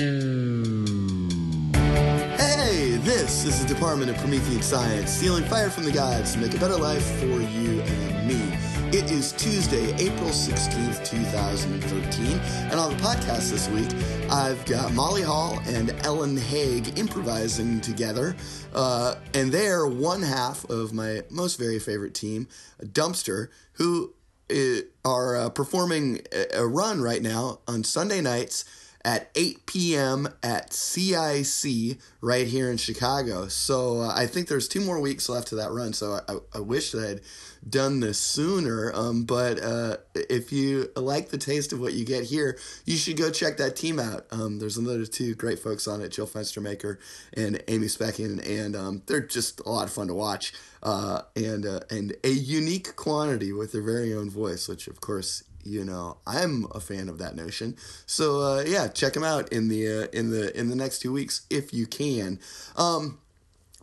Hey, this is the Department of Promethean Science, stealing fire from the gods to make a better life for you and me. It is Tuesday, April 16th, 2013, and on the podcast this week, I've got Molly Hall and Ellen Haeg improvising together, uh, and they're one half of my most very favorite team, Dumpster, who uh, are uh, performing a, a run right now on Sunday nights at 8 p.m. at CIC right here in Chicago. So uh, I think there's two more weeks left to that run. So I, I wish that I'd done this sooner. Um, but uh, if you like the taste of what you get here, you should go check that team out. Um, there's another two great folks on it, Jill Fenstermaker and Amy Speckin, and um, they're just a lot of fun to watch. Uh, and uh, and a unique quantity with their very own voice, which of course you know i'm a fan of that notion. So uh, yeah check them out in the uh, in the in the next two weeks if you can. Um,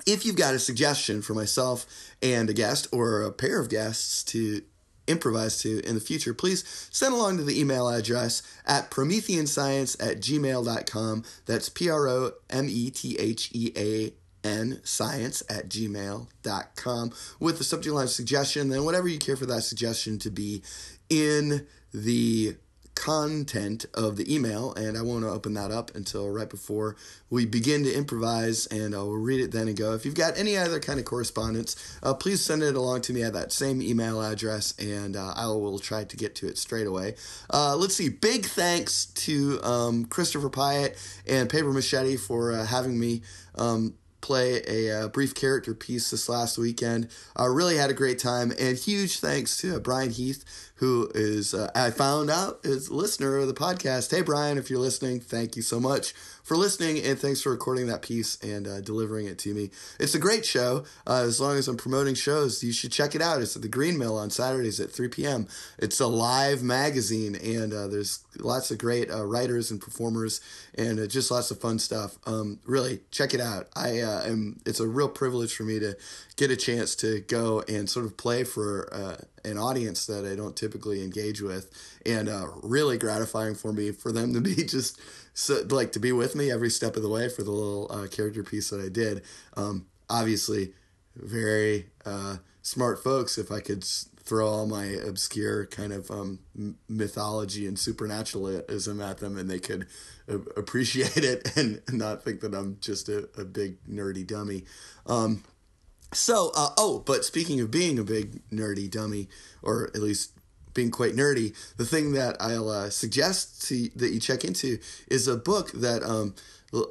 if you've got a suggestion for myself and a guest or a pair of guests to improvise to in the future please send along to the email address at prometheanscience at gmail.com that's p-r-o-m-e-t-h-e-a n science at gmail.com with the subject line suggestion then whatever you care for that suggestion to be in the content of the email, and I won't open that up until right before we begin to improvise, and I'll read it then and go. If you've got any other kind of correspondence, uh, please send it along to me at that same email address, and uh, I will try to get to it straight away. Uh, let's see. Big thanks to um, Christopher Piatt and Paper Machete for uh, having me. Um, play a, uh, brief character piece this last weekend. I really had a great time, and huge thanks to uh, Brian Heath, who is, uh, I found out, is a listener of the podcast. Hey, Brian, if you're listening, thank you so much for listening, and thanks for recording that piece and uh, delivering it to me. It's a great show. Uh, as long as I'm promoting shows, you should check it out. It's at the Green Mill on Saturdays at 3 p.m. It's a live magazine, and uh, there's lots of great uh, writers and performers, and uh, just lots of fun stuff. Um, really, check it out. I uh, am. It's a real privilege for me to get a chance to go and sort of play for an audience that I don't typically engage with, and really gratifying for me for them to be just so like to be with me every step of the way for the little uh, character piece that I did. Um, obviously, very uh, smart folks. If I could throw all my obscure kind of um, mythology and supernaturalism at them, and they could appreciate it and not think that I'm just a, a big nerdy dummy. Um, so, uh, oh, but speaking of being a big nerdy dummy, or at least being quite nerdy, the thing that I'll uh, suggest to, that you check into is a book that um,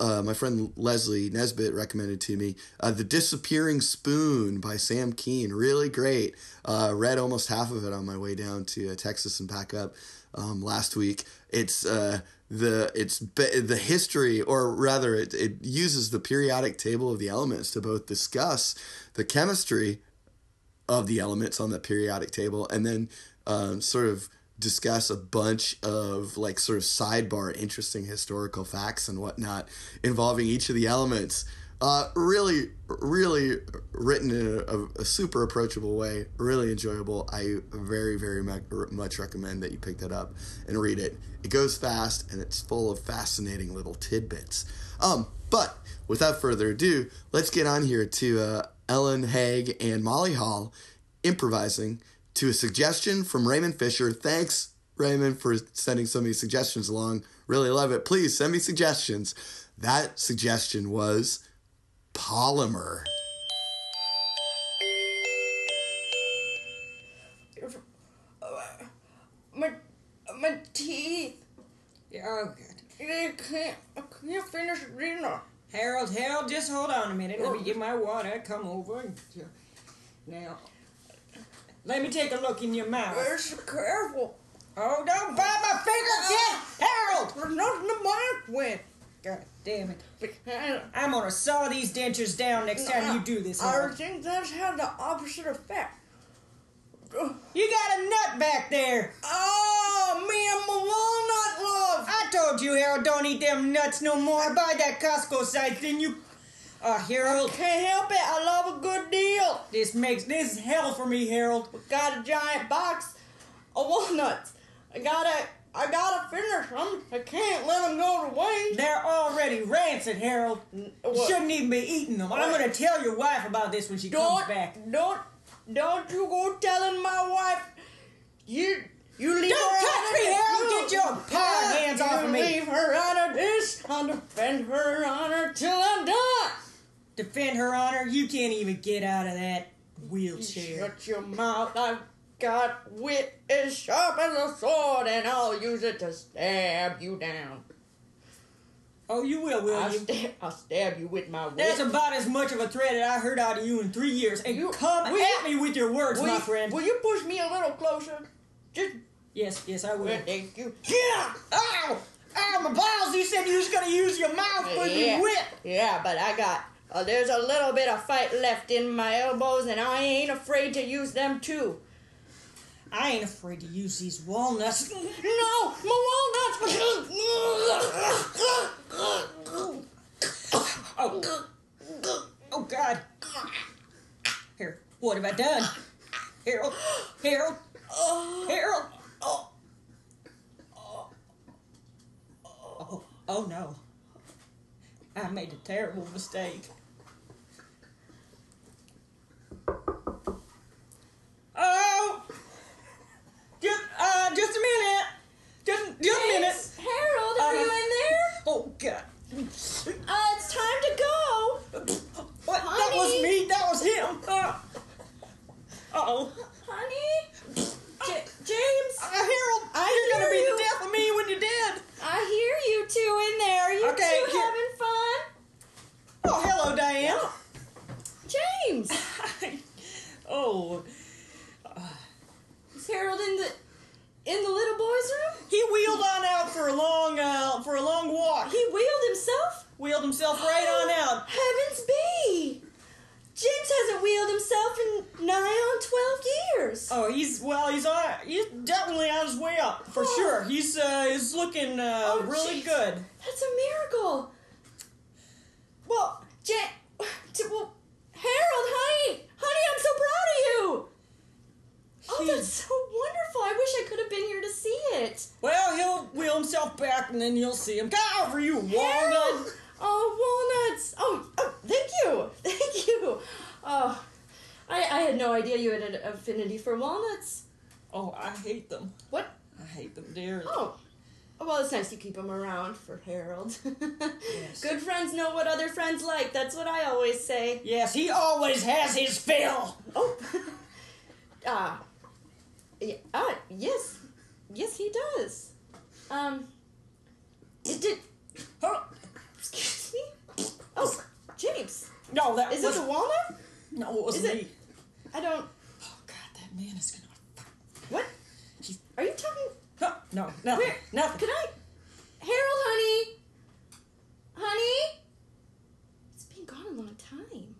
uh, my friend Leslie Nesbitt recommended to me, uh, The Disappearing Spoon by Sam Kean. Really great. Uh, read almost half of it on my way down to uh, Texas and back up um, last week. It's uh, the it's the history, or rather, it, it uses the periodic table of the elements to both discuss the chemistry of the elements on the periodic table and then um, sort of discuss a bunch of like sort of sidebar interesting historical facts and whatnot involving each of the elements. Uh, really really written in a, a, super approachable way. Really enjoyable. I very very much recommend that you pick that up and read it. It goes fast and it's full of fascinating little tidbits. Um, but without further ado let's get on here to uh, ellen haeg and molly hall improvising to a suggestion from Raymond Fischer. Thanks, Raymond, for sending so many suggestions along. Really love it. Please send me suggestions. That suggestion was polymer. My, my teeth. Yeah, oh, good. I can't, I can't finish dinner. Harold, Harold, just hold on a minute. Let me oh. get my water. Come over. Now, let me take a look in your mouth. Just careful. Oh, don't bite my finger, uh, kid! Harold! There's nothing to mark with. God damn it. Uh, I'm gonna saw these dentures down next time you uh, do this. Harold. I think that's had the opposite effect. You got a nut back there. Oh, me and my walnut love. I told you, Harold, don't eat them nuts no more. Buy that Costco size, didn't you? Uh, Harold. Can't help it. I love a good deal. This makes this is hell for me, Harold. We got a giant box of walnuts. I got a I gotta finish them. I can't let them go to waste. They're already rancid, Harold. You what? shouldn't even be eating them. I'm gonna tell your wife about this when she Don't, comes back. don't, don't you go telling my wife. You, you leave Don't her touch out me, this. Harold. You- Get your paw hands off of me. leave her out of this. I'll defend her honor till I'm done. Defend her honor. You can't even get out of that wheelchair. Shut your mouth. I've got wit as sharp as a sword, and I'll use it to stab you down. Oh, you will, will I'll, you? stab, I'll stab you with my wit. That's about as much of a threat that I heard out of you in three years. And You- come at you- me with your words, my you, friend. Will you push me a little closer? Just yes, yes, I will. well, thank you. Yeah! Ow! Ow, my balls! You said you was gonna use your mouth for yeah. your wit. Yeah, but I got. Uh, there's a little bit of fight left in my elbows, and I ain't afraid to use them too. I ain't afraid to use these walnuts. No, my walnuts. Oh, oh God! Here, what have I done? Harold, Harold, Harold. Oh, oh, oh no! I made a terrible mistake. Oh, just, uh, just a minute. Just, just a minute. Harold, are you in there? Oh God! Uh, it's time to go. What? That Honey? was me. That was him. Uh oh. Honey? J- James? Uh, Harold, I you're gonna hear be you. the death of me when you're dead. I hear you two in there. You Okay, two here- having fun? Oh, hello, Diane. James! Oh, Is Harold in the in the little boy's room? he wheeled on out for a long, uh, for a long walk. He wheeled himself? Wheeled himself right on out. Heavens be! James hasn't wheeled himself in nigh on 12 years. Oh, he's well. He's on. He's definitely on his way up for Oh. sure. He's uh, he's looking uh, Oh, really jeez. good. That's a miracle. Well, Jan, well, Harold, honey, honey, I'm so proud of you. Oh, that's so wonderful. I wish I could have been here to see it. Well, he'll wheel himself back, and then you'll see him. Get over, you walnut. Oh, walnuts. Oh, oh, thank you. Thank you. Oh, I, I had no idea you had an affinity for walnuts. Oh, I hate them. What? I hate them dearly. Oh. Well, it's nice you keep them around for Harold. Yes. Good friends know what other friends like. That's what I always say. Yes, he always has his fill. Oh. Ah. Ah, yes. Yes, he does. Um. Did, did Huh? excuse me? Oh, James. No, that Is was it the walnut? no, it wasn't is it- me. I don't. Oh God, that man is gonna. What? He's- Are you talking? No, no, no, Where? nothing. Can I? Harold, honey. Honey. It's been gone a long time.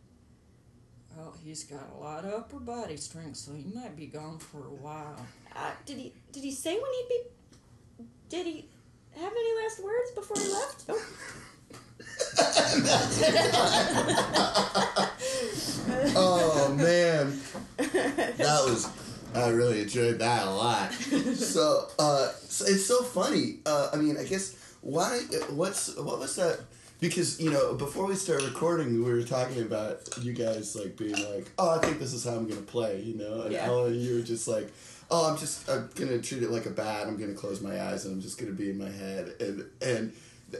Well, he's got a lot of upper body strength, so he might be gone for a while. Uh, did he? Did he say when he'd be? Did he have any last words before he left? Oh. Oh man, that was. I really enjoyed that a lot. So, uh, so it's so funny. Uh, I mean, I guess why? What's what was that? Because you know, before we start recording, we were talking about you guys like being like, "Oh, I think this is how I'm gonna play," you know, and Yeah. Ella, you were just like, "Oh, I'm just I'm gonna treat it like a bat. I'm gonna close my eyes and I'm just gonna be in my head." And and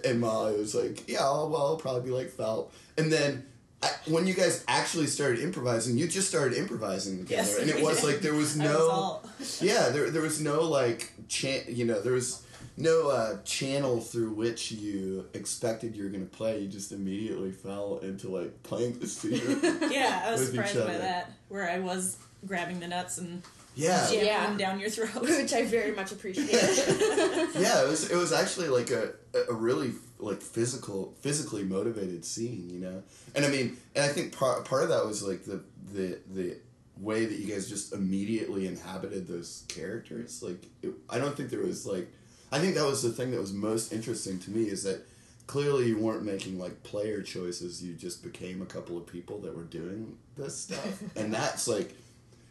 and Molly was like, "Yeah, I'll, well, I'll probably be like Felt." And then I, when you guys actually started improvising, you just started improvising together, Yes, and it was did. like there was no, yeah, there there was no like chan, you know, there was no uh, channel through which you expected you were gonna play. You just immediately fell into like playing the studio. Yeah, I was surprised by that. Where I was grabbing the nuts and yeah, jamming Yeah. them down your throat. Which I very much appreciate. yeah, it was it was actually like a a really like physical physically motivated scene, you know. And I mean, and I think part part of that was like the the the way that you guys just immediately inhabited those characters. Like, it, I don't think there was like, I think that was the thing that was most interesting to me is that clearly you weren't making like player choices. You just became a couple of people that were doing this stuff, and that's like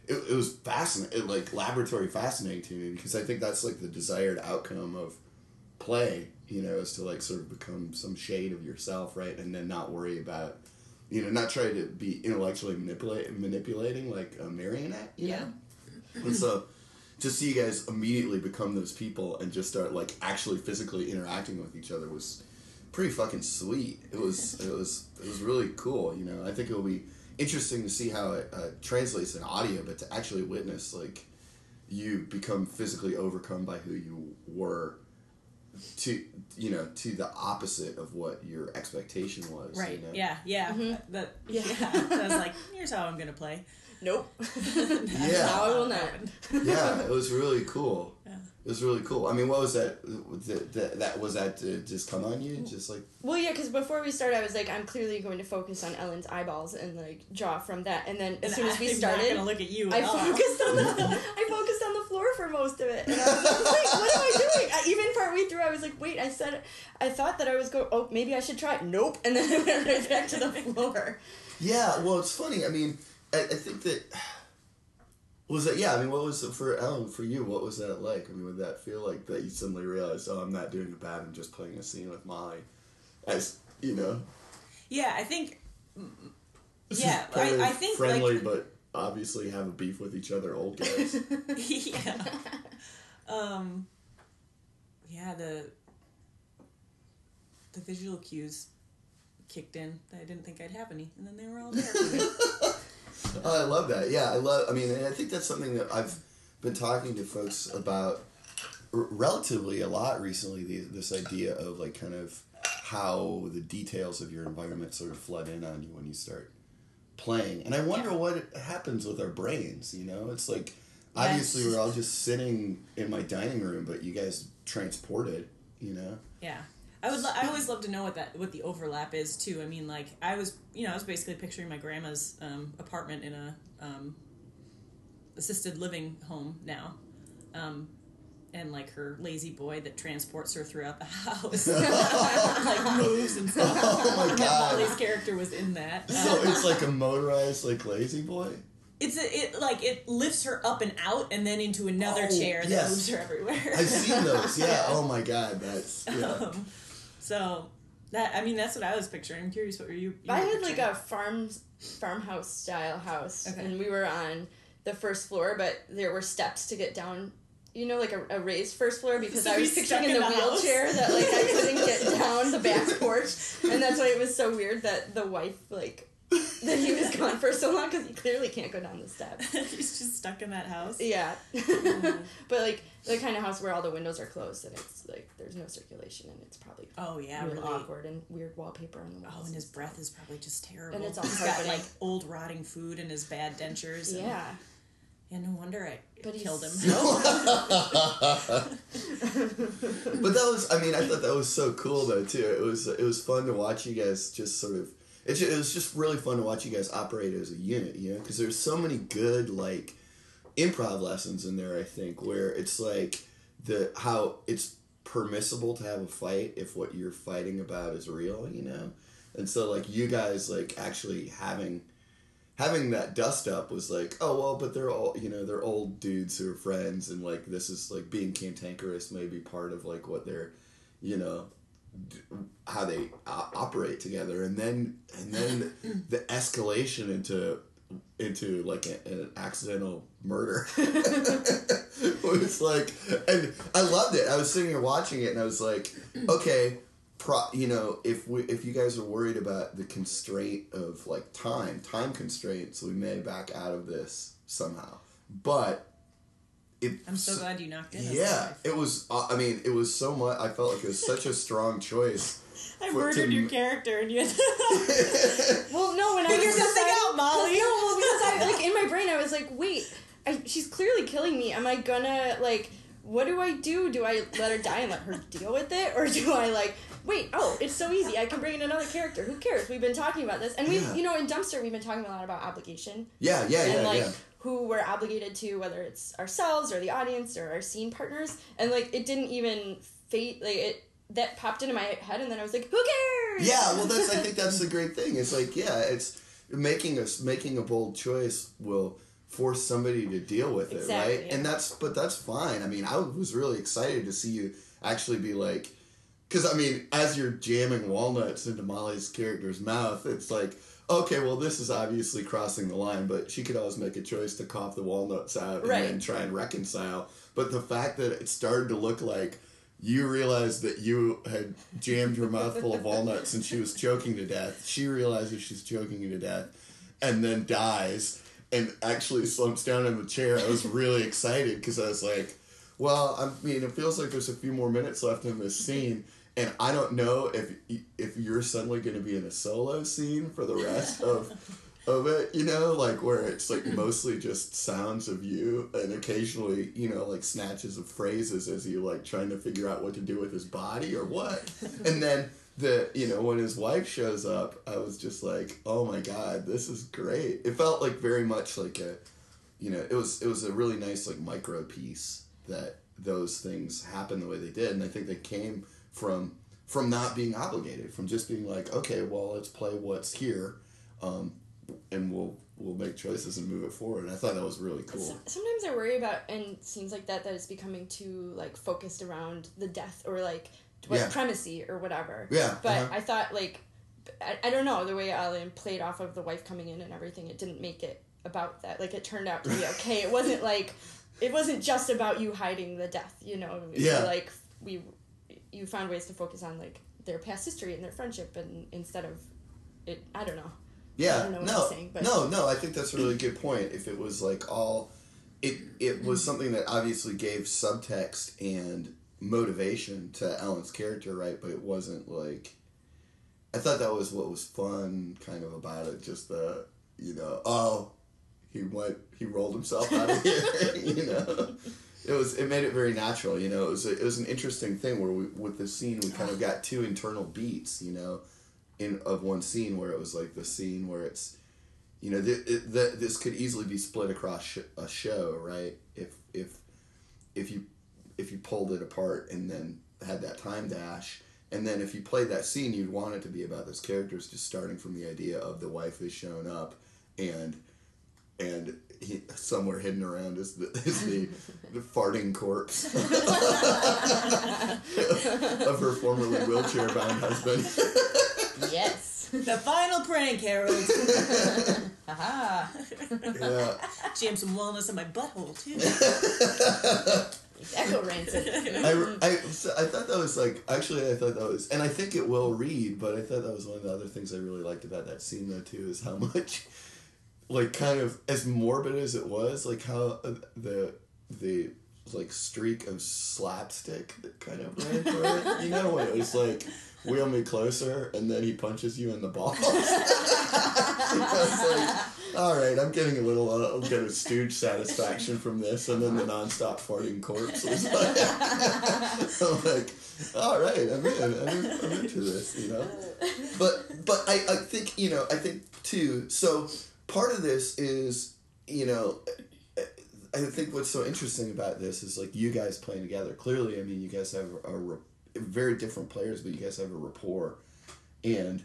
it, it was fascinating, like laboratory fascinating to me because I think that's like the desired outcome of play. You know, is to like sort of become some shade of yourself, right, and then not worry about, you know, not try to be intellectually manipulate manipulating like uh, a marionette. You Yeah. know? and so to see you guys immediately become those people and just start like actually physically interacting with each other was pretty fucking sweet. It was it was it was really cool. You know, I think it will be interesting to see how it uh, translates in audio, but to actually witness like you become physically overcome by who you were to you know to the opposite of what your expectation was Right. you know? Yeah. Yeah. That. Yeah. Yeah. I was like, here's how I'm gonna play. Nope. Yeah. Now I will not. yeah, it was really cool. Yeah. It was really cool. I mean, what was that? That, that, that was that to just come on you, just like Well, yeah, because before we started, I was like, I'm clearly going to focus on Ellen's eyeballs and like draw from that. And then as And soon as we I'm started, not gonna look at you. I at all. focused on the I focused on the floor for most of it, and I was like, what am I doing? I, even partway through, I was like, wait, I said, I thought that I was going. Oh, maybe I should try. it. Nope, and then I went right back to the floor. yeah. Well, it's funny. I mean, I, I think that was that. Yeah. I mean, what was it for Ellen? For you, what was that like? I mean, would that feel like that you suddenly realized, oh, I'm not doing a bad. I'm just playing a scene with Molly, as you know. Yeah, I think. Yeah, kind I, I think friendly, like but obviously have a beef with each other, old guys. yeah. Um. Yeah the. The visual cues kicked in that I didn't think I'd have any, and then they were all there. Oh, I love that. Yeah, I love. I mean, and I think that's something that I've been talking to folks about r- relatively a lot recently. The, this idea of like kind of how the details of your environment sort of flood in on you when you start playing, and I wonder what happens with our brains. You know, it's like obviously Yes. we're all just sitting in my dining room, but you guys transported. You know. Yeah. I would. Lo- I always love to know what that what the overlap is too. I mean, like I was, you know, I was basically picturing my grandma's um, apartment in a um, assisted living home now, um, and like her lazy boy that transports her throughout the house, like moves and stuff. Oh my god. Molly's character was in that. So Um, it's like a motorized like lazy boy. it's a, it like it lifts her up and out and then into another Oh, chair that yes. moves her everywhere. I've seen those. Yeah. Oh my god. That's yeah. Um, so that I mean that's what I was picturing. I'm curious what were you? you I were had like a farm farmhouse style house, Okay. and we were on the first floor, but there were steps to get down. You know, like a, a raised first floor because So I was he's picturing in the, the wheelchair that like I couldn't get down the back porch, and that's why it was so weird that the wife like that he was gone for so long because he clearly can't go down the steps. He's just stuck in that house. Yeah, mm-hmm. but like the kind of house where all the windows are closed and it's like there's no circulation and it's probably Oh yeah, really, really. awkward and weird wallpaper on the walls. Oh, and his breath is probably just terrible. And it's all He's got carpeting. like old rotting food and his bad dentures. and- Yeah, yeah. No wonder I But killed him. he's But that was, I mean, I thought that was so cool though too. It was, it was fun to watch you guys just sort of. It, ju- it was just really fun to watch you guys operate as a unit, you know, because there's so many good like improv lessons in there. I think where it's like the how it's permissible to have a fight if what you're fighting about is real, you know, and so like you guys like actually having having that dust up was like, oh well, but they're all you know they're old dudes who are friends, and like this is like being cantankerous may be part of like what they're, you know, how they o- operate together, and then and then the escalation into into like a, an accidental murder. it was like, and I loved it. I was sitting here watching it, and I was like, okay, pro, you know, if we if you guys are worried about the constraint of like time, time constraints, we may back out of this somehow. But it, I'm so glad you knocked it. yeah, it was. Uh, I mean, it was so much. I felt like it was such a strong choice. I for- murdered to- your character, and you. Had Well, no, when I Figure was something deciding- out, Molly. No, well, because I like in my brain, I was like, wait, I, she's clearly killing me. Am I gonna like? What do I do? Do I let her die and let her deal with it, or do I like? Wait, oh, it's so easy. I can bring in another character. Who cares? We've been talking about this, and we, Yeah. you know, in Dumpster, we've been talking a lot about obligation yeah, yeah, and yeah, like yeah. Who we're obligated to, whether it's ourselves or the audience or our scene partners, and like it didn't even fate like it that popped into my head, and then I was like, who cares? Yeah, well, that's. I think that's the great thing. It's like, yeah, it's making us making a bold choice will force somebody to deal with it, Exactly, right? yeah. And that's but that's fine. I mean, I was really excited to see you actually be like, because I mean, as you're jamming walnuts into Molly's character's mouth, it's like. Okay, well, this is obviously crossing the line, but she could always make a choice to cough the walnuts out and Right. then try and reconcile. But the fact that it started to look like you realized that you had jammed your mouth full of walnuts and she was choking to death. She realizes she's choking you to death and then dies and actually slumps down in the chair. I was really excited because I was like, well, I mean, it feels like there's a few more minutes left in this scene. And I don't know if if you're suddenly going to be in a solo scene for the rest of of it, you know, like where it's like mostly just sounds of you and occasionally, you know, like snatches of phrases as you like trying to figure out what to do with his body or what. and then the you know, when his wife shows up, I was just like, "Oh my god, this is great." It felt like very much like a you know, it was it was a really nice like micro piece that those things happened the way they did and I think they came from from not being obligated, from just being like, "Okay, well, let's play what's here." Um, and we'll we'll make choices and move it forward. And I thought that was really cool. Sometimes I worry about in scenes like that that it's becoming too like focused around the death or like what Yeah. or whatever. Yeah, But uh-huh. I thought like I, I don't know the way Ellen played off of the wife coming in and everything. It didn't make it about that. Like it turned out to be okay. it wasn't like it wasn't just about you hiding the death. You know. It Yeah. Like we you found ways to focus on like their past history and their friendship and instead of it. I don't know. Yeah, don't know no, saying, no, no. I think that's a really good point. If it was like all, it it was mm-hmm. something that obviously gave subtext and motivation to Ellen's character, right? But it wasn't like. I thought that was what was fun, kind of about it. Just the, you know, oh, he went, he rolled himself out of here, you know. It was, it made it very natural, you know. It was, a, it was an interesting thing where we, with the scene, we kind of got two internal beats, you know in of one scene where it was like the scene where it's you know th- it, th- this could easily be split across sh- a show right if if if you if you pulled it apart and then had that time dash and then if you played that scene you'd want it to be about those characters just starting from the idea of the wife has shown up and and he, somewhere hidden around is the is the, the farting corpse of her formerly wheelchair bound husband Yes. The final prank, Harold. Haha. yeah Jam some walnuts in my butthole too. Echo rancid. I, I, so I thought that was like actually I thought that was and I think it will read but I thought that was one of the other things I really liked about that scene though too is how much like kind of as morbid as it was like how uh, the the like streak of slapstick that kind of ran through it you know when it was like wheel me closer and then he punches you in the balls like all right I'm getting a little uh, I'm getting stooge satisfaction from this and then the nonstop farting corpse was like I'm like, all right, I'm in, I'm, in, I'm into this, you know. But but I, I think you know I think too. So part of this is you know I think what's so interesting about this is like you guys playing together. Clearly, I mean, you guys have a, ra- very different players, but you guys have a rapport, and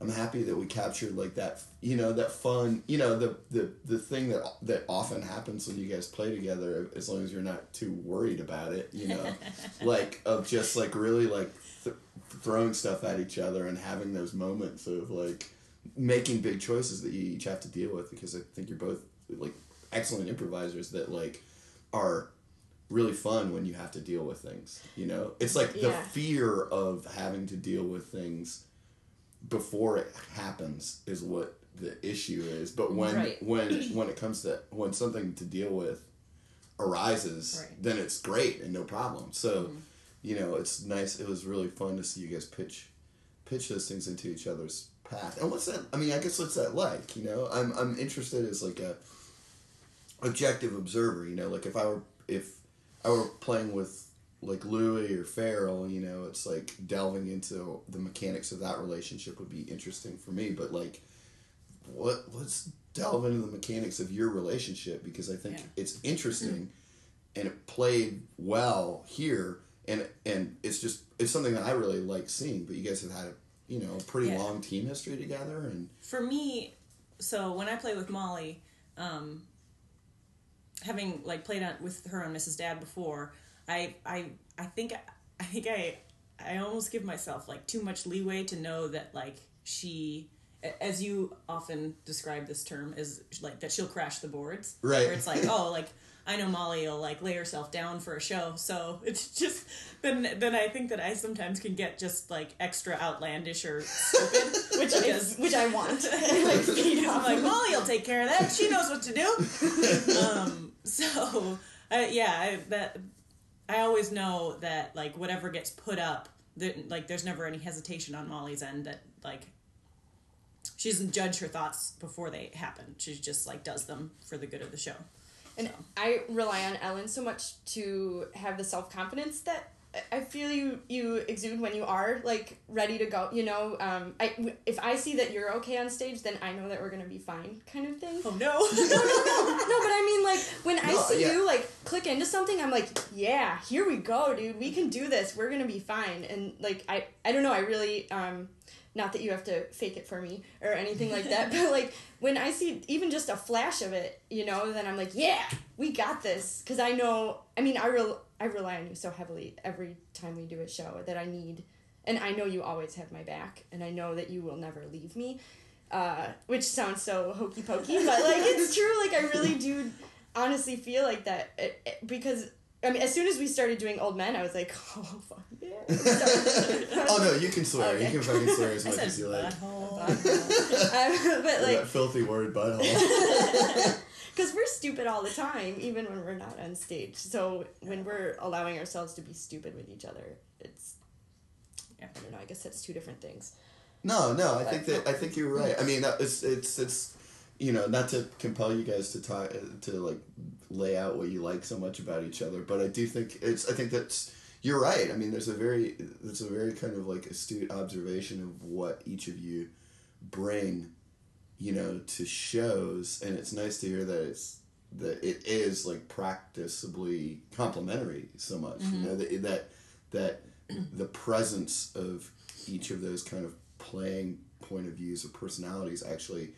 I'm happy that we captured like that. You know that fun. You know the the the thing that that often happens when you guys play together, as long as you're not too worried about it. You know, like of just like really like th- throwing stuff at each other and having those moments of like making big choices that you each have to deal with because I think you're both like excellent improvisers that like are really fun when you have to deal with things you know? It's like the fear of having to deal with things before it happens is what the issue is. But when Right. when when it comes to when something to deal with arises Right. then it's great and no problem. So mm-hmm. you know it's nice. It was really fun to see you guys pitch pitch those things into each other's path. And what's that i mean i guess what's that like you know? I'm, I'm interested as like a objective observer you know? Like if i were if i were playing with like louis or farrell you know it's like delving into the mechanics of that relationship would be interesting for me. But like what let's delve into the mechanics of your relationship because i think Yeah. it's interesting mm-hmm. and it played well here. And and it's just it's something that i really like seeing but you guys have had a you know pretty Yeah. long team history together and For me, so when I play with Molly, um, having like played on with her on Mrs. Dad before, I I I think I think I I almost give myself like too much leeway to know that like she as you often describe this term is like that she'll crash the boards Right. where it's like oh like I know Molly will like lay herself down for a show so it's just then then I think that I sometimes can get just like extra outlandish or stupid which is which I want. like, speed I'm like, Molly will take care of that. She knows what to do. um, so, yeah, I, that I always know that like whatever gets put up, that like there's never any hesitation on Molly's end that like she doesn't judge her thoughts before they happen. She just like does them for the good of the show. And I rely on Ellen so much to have the self confidence that I- feel you you exude when you are like ready to go. You know, um, I if I see that you're okay on stage, then I know that we're gonna be fine, kind of thing. Oh no! No, but I mean, like when I No, see yeah. you like click into something, I'm like, yeah, here we go, dude. We can do this. We're gonna be fine. And like I I don't know. I really um, not that you have to fake it for me or anything like that, but like when I see even just a flash of it, you know, then I'm like, yeah, we got this. Because I know. I mean, I rel I rely on you so heavily every time we do a show that I need. And I know you always have my back, and I know that you will never leave me uh, which sounds so hokey pokey, but like it's true. Like I really do honestly feel like that it, it- because I mean, as soon as we started doing Old Men, I was like, oh fuck. Oh no, you can swear. Okay. You can fucking swear as much as you like. butthole. Um, but like, that filthy word butthole. because we're stupid all the time, even when we're not on stage. So when we're allowing ourselves to be stupid with each other, it's. I don't know. I guess that's two different things. No, no, I think that I think you're right. I mean, it's it's it's you know not to compel you guys to talk to like lay out what you like so much about each other, but I do think it's I think that's you're right. I mean, there's a very there's a very kind of like astute observation of what each of you bring, you know, to shows, and it's nice to hear that it's that it is like practicably complementary so much. You know mm-hmm. that that that the presence of each of those kind of playing point of views or personalities actually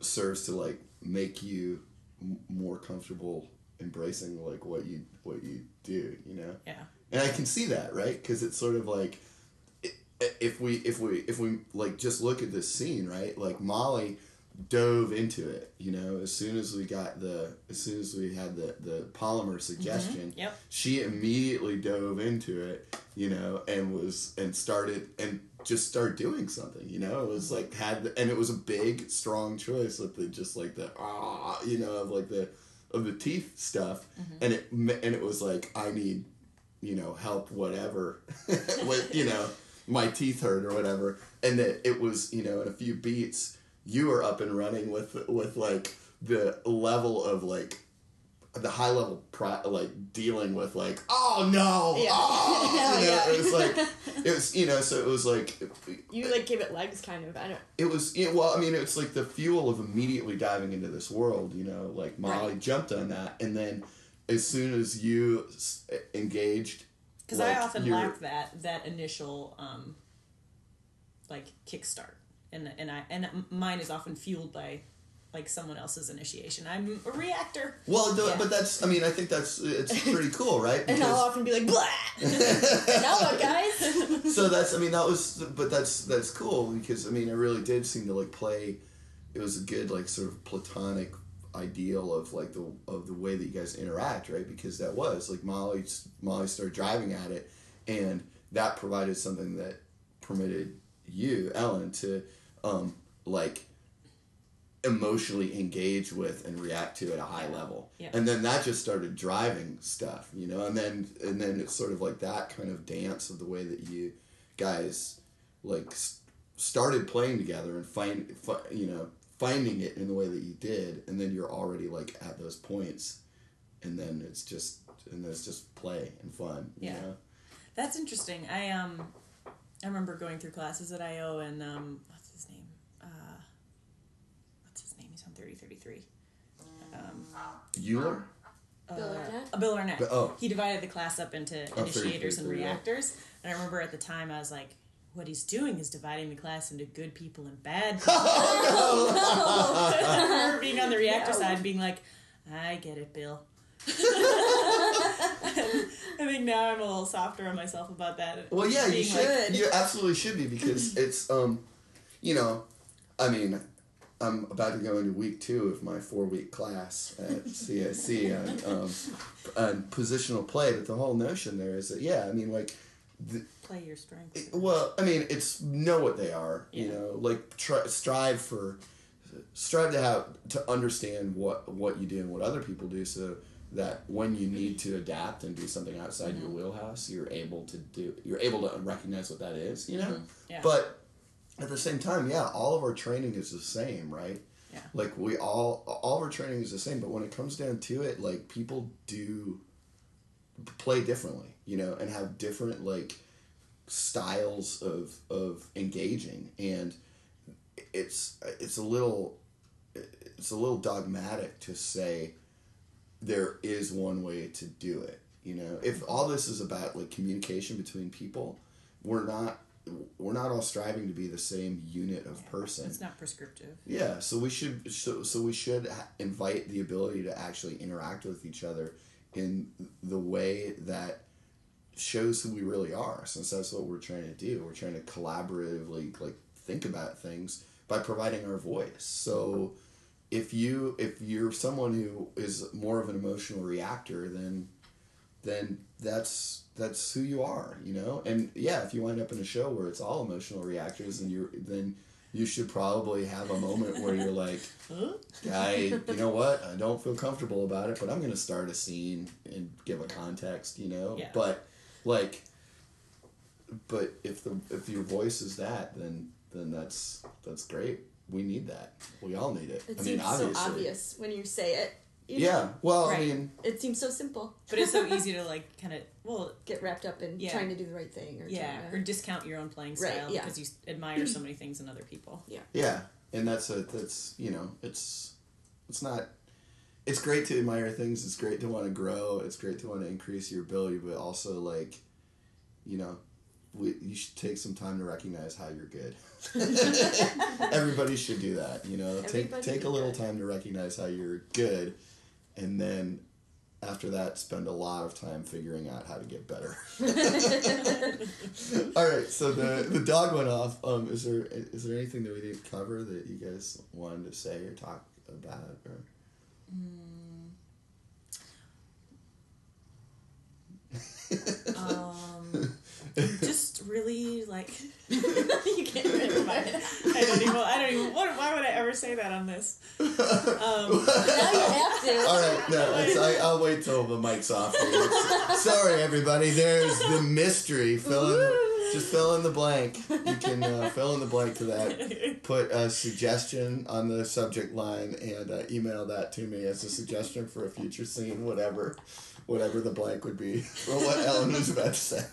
serves to like make you m- more comfortable embracing like what you what you do you know? Yeah. and i can see that right? Because it's sort of like if we if we if we like just look at this scene right? Like molly dove into it you know? As soon as we got the as soon as we had the the polymer suggestion Yep. she immediately dove into it you know and was and started and just start doing something you know? It was like had the, and it was a big strong choice with the just like the ah you know of like the of the teeth stuff mm-hmm. and it and it was like i need you know help whatever. With you know my teeth hurt or whatever. And that it was you know in a few beats you were up and running with with like the level of like the high level pro- like dealing with like oh no Yeah. oh, you know, yeah. it was like it was you know so it was like You like give it legs, kind of. I don't. it was yeah, well i mean it's like the fuel of immediately diving into this world you know like molly jumped on that and then as soon as you s- engaged Because like, I often lack that that initial um, like kickstart, and and I and mine is often fueled by like someone else's initiation. I'm a reactor. well Yeah. but that's i mean i think that's it's pretty cool right And I'll often be like, blah. now what, guys? so that's I mean that was but that's that's cool because I mean it really did seem to like play it was a good like sort of platonic ideal of like the of the way that you guys interact right because that was like Molly Molly started driving at it and that provided something that permitted you Ellen to um like emotionally engage with and react to at a high level Yeah. and then that just started driving stuff you know and then and then it's sort of like that kind of dance of the way that you guys like started playing together and find fi- you know finding it in the way that you did and then you're already like at those points and then it's just and then it's just play and fun you Yeah. know? That's interesting. I um, I remember going through classes at IO and um, 3033. Um, Euler? Um, uh, Bill Arnett? Uh, Bill Arnett. Oh. He divided the class up into oh, initiators and reactors. Yeah. And I remember at the time I was like, what he's doing is dividing the class into good people and bad people. oh, no. I remember being on the reactor no. side and being like, I get it, Bill. I think now I'm a little softer on myself about that. Well, yeah, you should. Like, you absolutely should be because it's, um, you know, I mean, I'm about to go into week two of my four week class at CIC on, um, on positional play. But the whole notion there is that yeah, I mean, like, the, play your strengths. well, I mean, it's know what they are. You know, like try, strive for strive to have to understand what what you do and what other people do, so that when you need to adapt and do something outside your wheelhouse, you're able to do. You're able to recognize what that is. You know, Yeah. but at the same time, yeah, all of our training is the same, right? Yeah. Like we all all of our training is the same, but when it comes down to it, like people do play differently, you know, and have different like styles of of engaging and it's it's a little it's a little dogmatic to say there is one way to do it you know if all this is about like communication between people we're not we're not all striving to be the same unit of person It's not prescriptive. yeah, so we should so, so we should invite the ability to actually interact with each other in the way that shows who we really are. Since that's what we're trying to do, we're trying to collaboratively like think about things by providing our voice. So if you if you're someone who is more of an emotional reactor, then then that's that's who you are, you know. And yeah, if you wind up in a show where it's all emotional reactors, and you're then you should probably have a moment where you're like, I, you know what, I don't feel comfortable about it, but I'm going to start a scene and give a context, you know. Yeah. But like, but if the if your voice is that, then then that's that's great. We need that. We all need it. It I mean, seems obviously. so obvious when you say it. You Yeah. know? Well, I mean, It seems so simple. But it's so easy to like kind of well, Get wrapped up in Yeah. trying to do the right thing or yeah, trying or discount your own playing Right, style yeah. because you admire so many things in other people. Yeah, Yeah, and that's a that's you know it's it's not it's great to admire things. It's great to want to grow. It's great to want to increase your ability, but also like you know we, you should take some time to recognize how you're good. Everybody should do that. You know, take Everybody take a little that. time to recognize how you're good, and then after that, spend a lot of time figuring out how to get better. All right, so the the dog went off. Um, is there is there anything that we didn't cover that you guys wanted to say or talk about or? Um, just really like you can't Never mind. I don't even. I don't even. What, why would I ever say that on this? Um, now you have to. All right, no, it's, I, I'll wait till the mic's off. Sorry, everybody. There's the mystery. Fill in, just fill in the blank. You can uh, fill in the blank to that. Put a suggestion on the subject line and uh, email that to me as a suggestion for a future scene, whatever, whatever the blank would be, or what Ellen was about to say.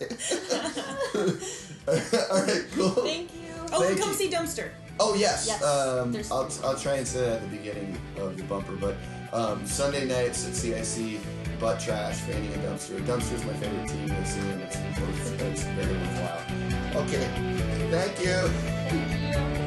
All right, cool. Thank you. oh, Thank come you. see Dumpster. Oh yes, Yes, um, I'll, I'll try and say that at the beginning of the bumper, but um, Sunday nights at CIC, butt trash, fanning and dumpster. Dumpster's my favorite team this year, and it's, it's, it's very worthwhile. Okay, thank you. Thank you.